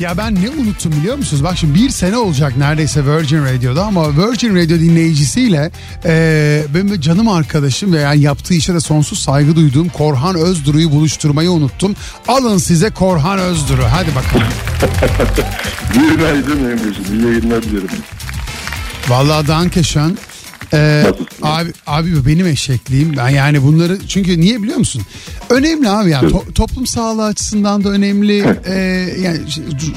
Ya ben ne unuttum biliyor musunuz? Bak şimdi bir sene olacak neredeyse Virgin Radio'da ama Virgin Radio dinleyicisiyle e, benim canım arkadaşım ve yani yaptığı işe de sonsuz saygı duyduğum Korhan Özduru'yu buluşturmayı unuttum. Alın size Korhan Özduru. Hadi bakalım. Günaydın Emre'ciğim. İyi yayınlar dilerim. Vallahi Dankeschön. Ee, abi abi benim eşekliğim ben yani bunları çünkü niye biliyor musun? Önemli abi yani to- toplum sağlığı açısından da önemli ee, yani,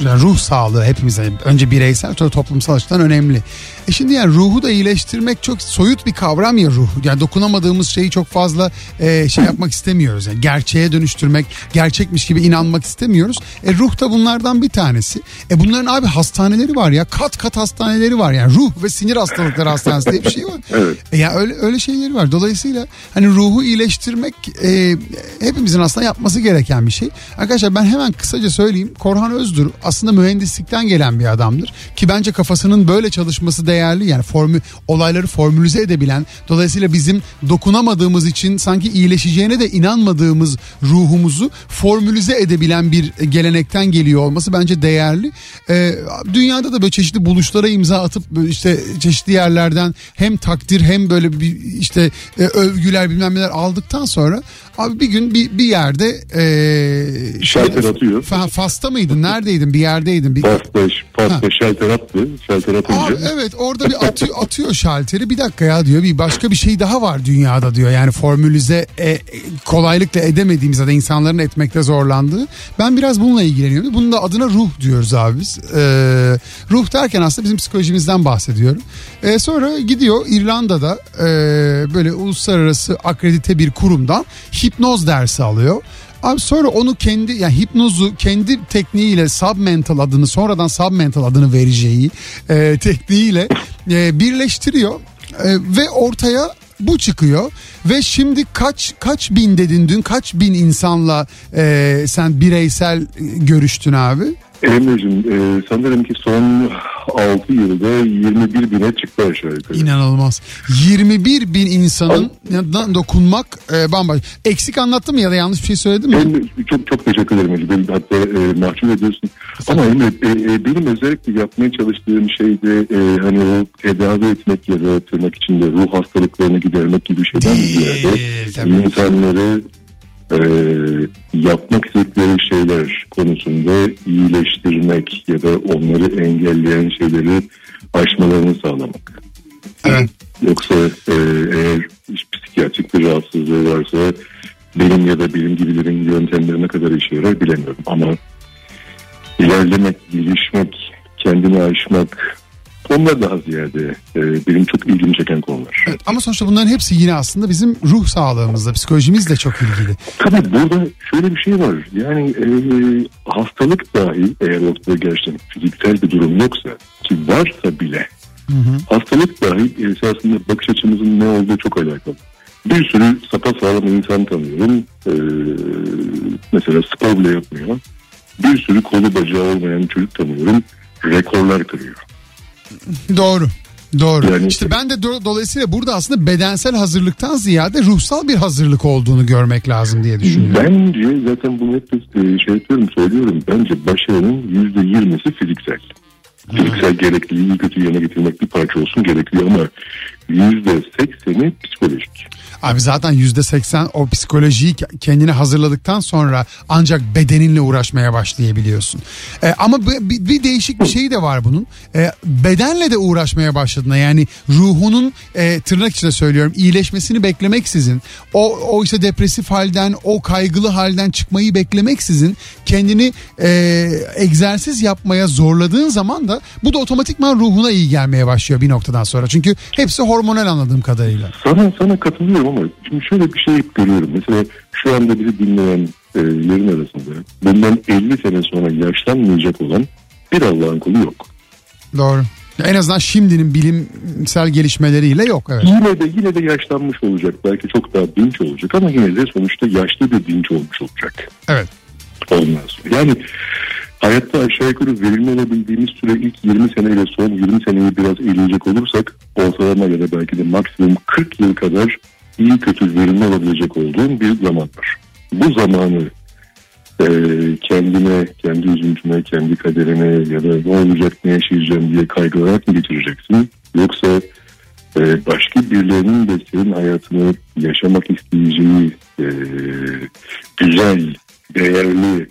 yani ruh sağlığı hepimize önce bireysel sonra toplumsal açıdan önemli. E şimdi yani ruhu da iyileştirmek çok soyut bir kavram ya ruh. Yani dokunamadığımız şeyi çok fazla e, şey yapmak istemiyoruz. Yani gerçeğe dönüştürmek, gerçekmiş gibi inanmak istemiyoruz. E ruh da bunlardan bir tanesi. E bunların abi hastaneleri var ya. Kat kat hastaneleri var yani. Ruh ve sinir hastalıkları hastanesi diye bir şey var. Evet. Ya öyle öyle şeyleri var. Dolayısıyla hani ruhu iyileştirmek e, hepimizin aslında yapması gereken bir şey. Arkadaşlar ben hemen kısaca söyleyeyim. Korhan Özdur aslında mühendislikten gelen bir adamdır. Ki bence kafasının böyle çalışması değerli. Yani formü olayları formülize edebilen. Dolayısıyla bizim dokunamadığımız için sanki iyileşeceğine de inanmadığımız ruhumuzu formülize edebilen bir gelenekten geliyor olması bence değerli. E, dünyada da böyle çeşitli buluşlara imza atıp işte çeşitli yerlerden hem takdir hem böyle bir işte e, övgüler bilmem neler aldıktan sonra abi bir gün bir, bir yerde e, Şalter atıyor. Fa- Fas'ta mıydın? Neredeydin? Bir yerdeydin. Bir, Pasta, pasta şalter attı. Şalter atınca. Abi evet orada bir atıyor, atıyor şalteri bir dakika ya diyor bir başka bir şey daha var dünyada diyor yani formülize e, e, kolaylıkla edemediğimiz ya da insanların etmekte zorlandığı ben biraz bununla ilgileniyorum bunun da adına ruh diyoruz abi biz Ee, ruh derken aslında bizim psikolojimizden bahsediyorum Ee, sonra gidiyor İrlanda'da e, böyle uluslararası akredite bir kurumdan hipnoz dersi alıyor Abi sonra onu kendi yani hipnozu kendi tekniğiyle submental adını sonradan submental adını vereceği e, tekniğiyle e, birleştiriyor E, ve ortaya bu çıkıyor ve şimdi kaç kaç bin dedin dün kaç bin insanla e, sen bireysel görüştün abi? Emre'cim e, sanırım ki son 6 yılda 21 bine çıktı aşağı yukarı. İnanılmaz. 21 bin insanın yanına dokunmak e, bambaşka. Eksik anlattım mı ya da yanlış bir şey söyledim mi? Emre, çok çok teşekkür ederim Emre. Beni hatta e, mahcup ediyorsun. Ama Emre e, e, benim özellikle yapmaya çalıştığım şey de e, hani o tedavi etmek ya da tırnak içinde ruh hastalıklarını gidermek gibi şeyden ziyade insanları e, yapmak istedikleri şeyler konusunda iyileştirmek ya da onları engelleyen şeyleri aşmalarını sağlamak. Evet. Yoksa e, eğer psikiyatrik bir rahatsızlığı varsa benim ya da benim gibilerin yöntemleri ne kadar işe yarar bilemiyorum. Ama ilerlemek, gelişmek, kendini aşmak onlar daha ziyade e, benim çok ilgimi çeken konular. Evet, ama sonuçta bunların hepsi yine aslında bizim ruh sağlığımızla, psikolojimizle çok ilgili. Tabii burada şöyle bir şey var. Yani e, hastalık dahi eğer ortada gerçekten fiziksel bir durum yoksa ki varsa bile hastalık dahi esasında bakış açımızın ne olduğu çok alakalı. Bir sürü sapasağlam insan tanıyorum. E, mesela spor bile yapmıyor. Bir sürü kolu bacağı olmayan çocuk tanıyorum. Rekorlar kırıyor. Doğru. Doğru. Yani- işte ben de do- dolayısıyla burada aslında bedensel hazırlıktan ziyade ruhsal bir hazırlık olduğunu görmek lazım diye düşünüyorum. Bence zaten bunu hep e, şey yapıyorum söylüyorum. Bence başarının yüzde yirmisi fiziksel. Fiziksel gerekliliği iyi kötü yerine getirmek bir parça olsun gerekiyor ama yüzde sekseni psikolojik. Abi zaten yüzde seksen o psikolojiyi ke- kendine hazırladıktan sonra ancak bedeninle uğraşmaya başlayabiliyorsun. E, ama bir, bir- değişik bir şey de var bunun. E, bedenle de uğraşmaya başladığında yani ruhunun e, tırnak içinde söylüyorum iyileşmesini beklemeksizin o, o işte depresif halden o kaygılı halden çıkmayı beklemeksizin kendini e, egzersiz yapmaya zorladığın zaman da bu da otomatikman ruhuna iyi gelmeye başlıyor bir noktadan sonra. Çünkü hepsi hormonal anladığım kadarıyla. Sana sana katılıyorum ama şimdi şöyle bir şey görüyorum. Mesela şu anda bizi dinleyen e, yerin arasında bundan 50 sene sonra yaşlanmayacak olan bir Allah'ın kulu yok. Doğru. En azından şimdinin bilimsel gelişmeleriyle yok evet. Yine de yine de yaşlanmış olacak. Belki çok daha dinç olacak ama yine de sonuçta yaşlı bir dinç olmuş olacak. Evet. Olmaz. Yani hayatta aşağı yukarı verimli süre ilk 20 seneyle son 20 seneyi biraz eleyecek olursak ortalama ya da belki de maksimum 40 yıl kadar iyi kötü verimli olabilecek olduğum bir zaman var. Bu zamanı e, kendine, kendi üzüntüne, kendi kaderine ya da ne olacak, ne yaşayacağım diye kaygılarak mı geçireceksin? Yoksa e, başka birilerinin de senin hayatını yaşamak isteyeceği e, güzel, değerli,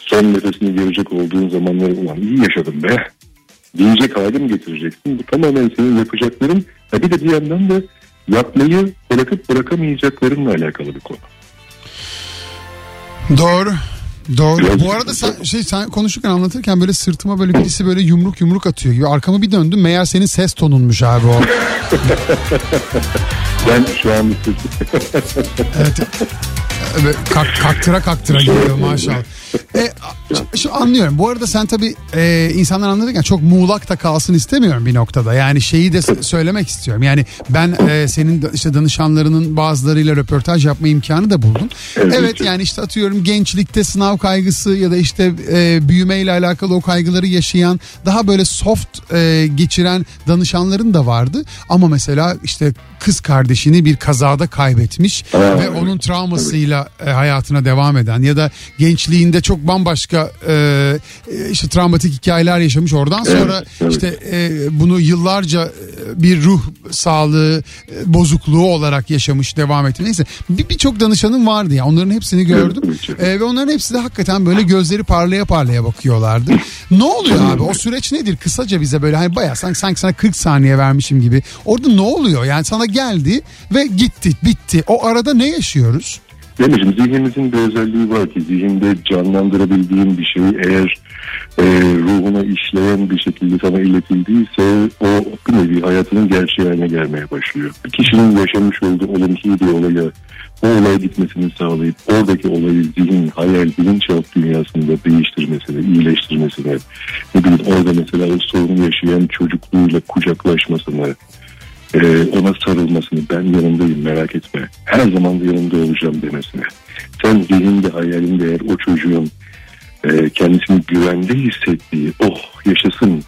son nefesini verecek olduğun zamanları ulan iyi yaşadım be diyecek hale mi getireceksin? Bu tamamen senin yapacakların. Ha bir de bir yandan da yapmayı bırakıp bırakamayacaklarınla alakalı bir konu. Doğru. Doğru. Biraz- Bu arada sen, şey sen konuşurken anlatırken böyle sırtıma böyle birisi böyle yumruk yumruk atıyor gibi. Arkamı bir döndüm meğer senin ses tonunmuş abi o. Ben şu an Evet. Kaktıra kaktıra geliyor maşallah. E, şu anlıyorum. Bu arada sen tabii e, insanlar anlatırken çok muğlak da kalsın istemiyorum bir noktada. Yani şeyi de söylemek istiyorum. Yani ben e, senin işte danışanlarının bazılarıyla röportaj yapma imkanı da buldum. Evet. Evet yani işte atıyorum gençlikte sınav kaygısı ya da işte e, büyümeyle alakalı o kaygıları yaşayan daha böyle soft e, geçiren danışanların da vardı. Ama mesela işte kız kardeşini bir kazada kaybetmiş ve onun travmasıyla e, hayatına devam eden ya da gençliğinde çok bambaşka e, e, işte travmatik hikayeler yaşamış oradan Evet, sonra evet. işte e, bunu yıllarca e, bir ruh sağlığı e, bozukluğu olarak yaşamış devam etti. Neyse bir birçok danışanım vardı ya onların hepsini gördüm ki. E, ve onların hepsi de hakikaten böyle gözleri parlaya parlaya bakıyorlardı. Ne oluyor abi o süreç nedir kısaca bize böyle hani bayağı sanki, sanki sana 40 saniye vermişim gibi orada ne oluyor yani sana geldi ve gitti bitti o arada ne yaşıyoruz? Demişim zihnimizin bir özelliği var ki zihinde canlandırabildiğin bir şey eğer e, ruhuna işleyen bir şekilde sana iletildiyse o bir nevi hayatının gerçeği haline gelmeye başlıyor. Bir kişinin yaşamış olduğu olumsuz bir olaya o olay gitmesini sağlayıp oradaki olayı zihin, hayal, bilinçaltı dünyasında değiştirmesine, iyileştirmesine, ne bileyim orada mesela o sorunu yaşayan çocukluğuyla kucaklaşmasına, e, ona sarılmasını ben yanındayım merak etme her zaman da yanında olacağım demesine sen zihinde hayalinde eğer o çocuğun e, kendisini güvende hissettiği oh yaşasın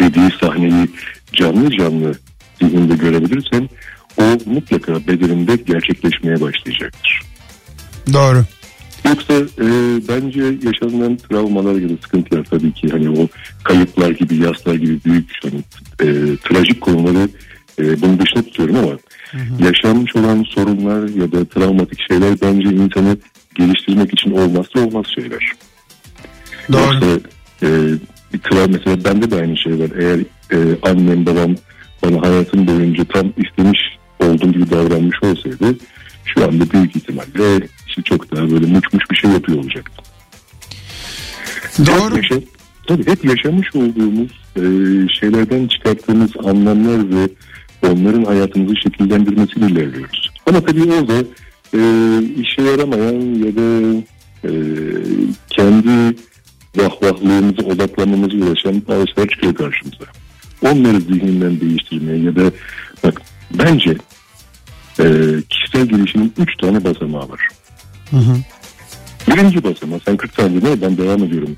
dediği sahneyi canlı canlı zihninde görebilirsen o mutlaka bedeninde gerçekleşmeye başlayacaktır. Doğru. Yoksa e, bence yaşanılan travmalar ya da sıkıntılar tabii ki hani o kayıplar gibi yaslar gibi büyük hani, e, trajik konuları e, bunun dışına tutuyorum ama yaşanmış olan sorunlar ya da travmatik şeyler bence insanı geliştirmek için olmazsa olmaz şeyler. Doğru. Yoksa e, bir travma mesela bende de aynı şey var. Eğer e, annem babam bana hayatım boyunca tam istemiş olduğum gibi davranmış olsaydı şu anda büyük ihtimalle işte çok daha böyle muç muç bir şey yapıyor olacaktım. Doğru. Hep, yaşa, tabii hep yaşamış olduğumuz e, şeylerden çıkarttığımız anlamlar ve onların hayatımızı şekillendirmesiyle ilerliyoruz. Ama tabii orada e, işe yaramayan ya da e, kendi vahvahlığımıza odaklanmamıza ulaşan şeyler çıkıyor karşımıza. Onları zihninden değiştirmeye ya da bak bence e, kişisel gelişimin üç tane basamağı var. Hı hı. Birinci basamağı sen 40 saniye ne ben devam ediyorum.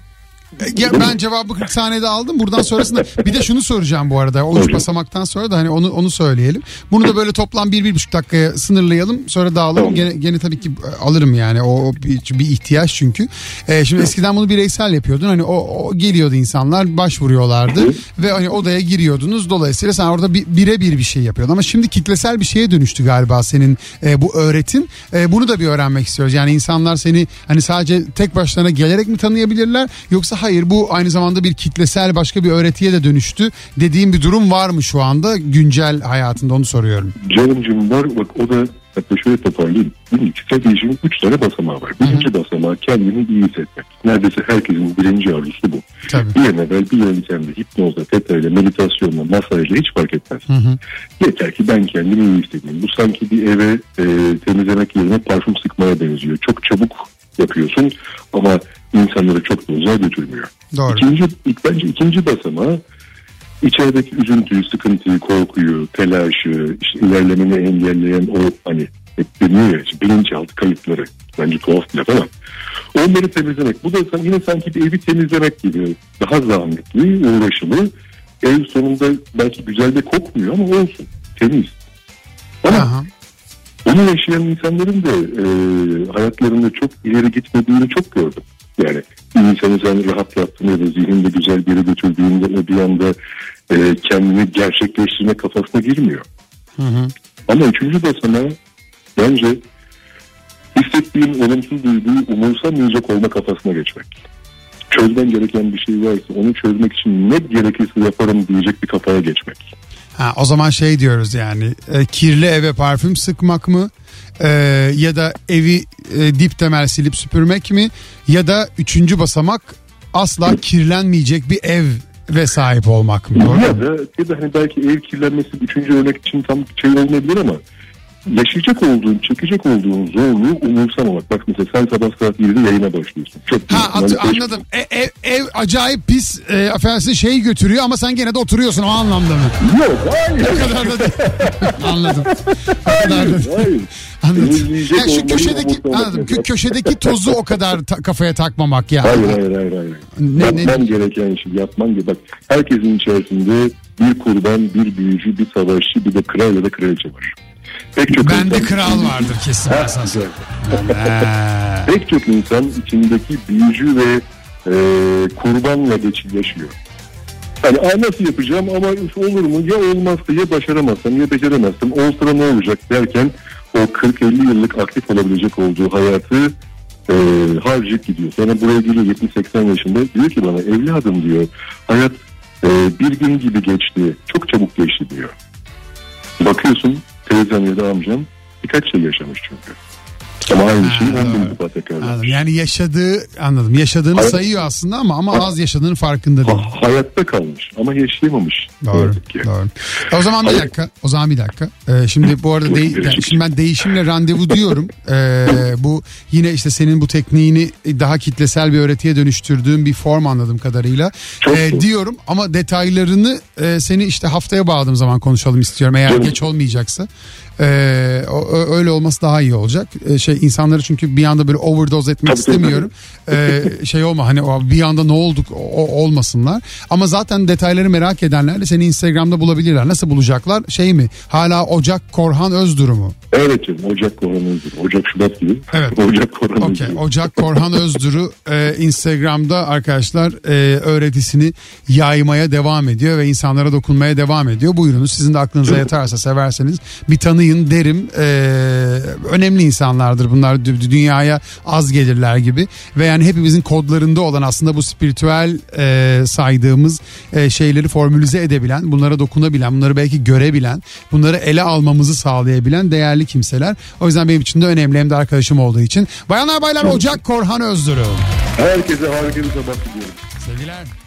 Ya ben cevabı 40 saniyede aldım. Buradan sonrasında bir de şunu soracağım bu arada. O üç basamaktan sonra da hani onu onu söyleyelim. Bunu da böyle toplam bir bir buçuk dakikaya sınırlayalım. Sonra dağılalım. Gene, gene tabii ki e, alırım yani. O, o bir, bir ihtiyaç çünkü. Ee, şimdi eskiden bunu bireysel yapıyordun. Hani o, o geliyordu insanlar başvuruyorlardı ve hani odaya giriyordunuz. Dolayısıyla sen orada bir, birebir bir şey yapıyordun. Ama şimdi kitlesel bir şeye dönüştü galiba senin e, bu öğretin. E, bunu da bir öğrenmek istiyoruz. Yani insanlar seni hani sadece tek başlarına gelerek mi tanıyabilirler yoksa hayır bu aynı zamanda bir kitlesel başka bir öğretiye de dönüştü dediğim bir durum var mı şu anda güncel hayatında onu soruyorum. Canımcığım var bak o da hatta şöyle toparlayayım. Değil Kişisel gelişimin üç tane basamağı var. Birinci basamağı kendini iyi hissetmek. Neredeyse herkesin birinci arzusu bu. Tabii. Bir an evvel bir yöntemle, hipnozla, tetrayla, meditasyonla, masajla hiç fark etmez. Hı hı. Yeter ki ben kendimi iyi hissedeyim. Bu sanki bir eve e, temizlemek yerine parfüm sıkmaya benziyor. Çok çabuk yapıyorsun ama insanları çok da uzağa götürmüyor. Doğru. İkinci, ilk, bence ikinci basamağı içerideki üzüntüyü, sıkıntıyı, korkuyu, telaşı, işte ilerlemeni engelleyen o hani hep deniyor ya işte bilinçaltı kayıpları. Bence tuhaf bir laf ama onları temizlemek. Bu da yine sanki bir evi temizlemek gibi. Daha zahmetli, uğraşılı. Ev sonunda belki güzel de kokmuyor ama olsun. Temiz. Ama Aha. Onu yaşayan insanların da e, hayatlarında çok ileri gitmediğini çok gördüm. Yani insanı sen rahatlattığında ya da zihinde güzel bir yere götürdüğünde bir anda e, kendini gerçekleştirme kafasına girmiyor. Hı hı. Ama üçüncü basamağı bence hissettiğin olumsuz duyguyu umursamayacak olma kafasına geçmek. Çözmen gereken bir şey varsa onu çözmek için ne gerekirse yaparım diyecek bir kafaya geçmek. Ha, o zaman şey diyoruz yani e, kirli eve parfüm sıkmak mı E, ya da evi e, dip temel silip süpürmek mi ya da üçüncü basamak asla kirlenmeyecek bir ev ve sahip olmak mı? Doğru? Ya da, ya da hani belki ev kirlenmesi üçüncü örnek için tam olmayabilir ama yaşayacak olduğun, çekecek olduğun zorluğu umursamamak. Bak mesela sen sabah saat 7'de yayına başlıyorsun. Çok Ha at- anladım. E, ev, ev acayip pis e, affedersin şey götürüyor ama sen gene de oturuyorsun o anlamda mı? Yok hayır. O kadar da değil. anladım. Da değil. hayır. Anladım. Temizleyecek Ya şu köşedeki anladım. Kö- köşedeki tozu o kadar ta- kafaya takmamak ya. Hayır hayır hayır. hayır. Ne- ne- yapman gereken şey yapman gereken. Bak herkesin içerisinde bir kurban, bir büyücü, bir savaşçı, bir de kral ya da kraliçe var. Pek çok Bende insan- kral vardır kesin Ha. Ha. Pek çok insan içindeki büyücü ve e, kurbanla geçi yaşıyor. Hani "Aa, nasıl yapacağım ama olur mu ya olmazsa ya başaramazsam ya beceremezsem olsa ne olacak derken o 40-50 yıllık aktif olabilecek olduğu hayatı e, harcayıp gidiyor. Sonra buraya geliyor 70-80 yaşında diyor ki bana evladım diyor hayat e, bir gün gibi geçti çok çabuk geçti diyor. Bakıyorsun teyzem ya da amcam birkaç şey yaşamış çünkü. Ama aynı şeyi Ha, 10 bin defa. Anladım. Yani yaşadığı anladım. Yaşadığını Hayır. sayıyor aslında ama ama az yaşadığının farkında değil. Ha- hayatta kalmış ama yaşayamamış. Doğru. ki. Doğru. O zaman bir Hayır. dakika. O zaman bir dakika. Ee, şimdi bu arada Dur, de- bir yani şimdi ben değişimle randevu diyorum. Ee, bu yine işte senin bu tekniğini daha kitlesel bir öğretiye dönüştürdüğün bir form anladığım kadarıyla. Çok Ee, doğru. diyorum ama detaylarını e, seni işte haftaya bağladığım zaman konuşalım istiyorum eğer Canım. geç olmayacaksa. Ee, o- o- öyle olması daha iyi olacak. Ee, şey insanları çünkü bir anda böyle overdose etmek Tabii, istemiyorum. Ee, şey olma hani bir anda ne olduk o- olmasınlar. Ama zaten detayları merak edenler de seni Instagram'da bulabilirler. Nasıl bulacaklar? Şey mi? Hala Ocak Korhan Özdur'u Evet canım Ocak Korhan'ızdır. Ocak Şubat gibi. Evet. Ocak Korhan'ızdır. Okey. Ocak Korhan Özdur'u e, Instagram'da arkadaşlar e, öğretisini yaymaya devam ediyor ve insanlara dokunmaya devam ediyor. Buyurunuz sizin de aklınıza yatarsa severseniz bir tanıyın derim. E, önemli insanlardır bunlar Dü- dünyaya az gelirler gibi ve yani hepimizin kodlarında olan aslında bu spiritüel e, saydığımız e, şeyleri formülize edebilen, bunlara dokunabilen, bunları belki görebilen, bunları ele almamızı sağlayabilen değerli kimseler. O yüzden benim için de önemli hem de arkadaşım olduğu için. Bayanlar baylar Ocak Korhan Özdürü. Herkese harika bir sabah diliyorum. Sevgiler.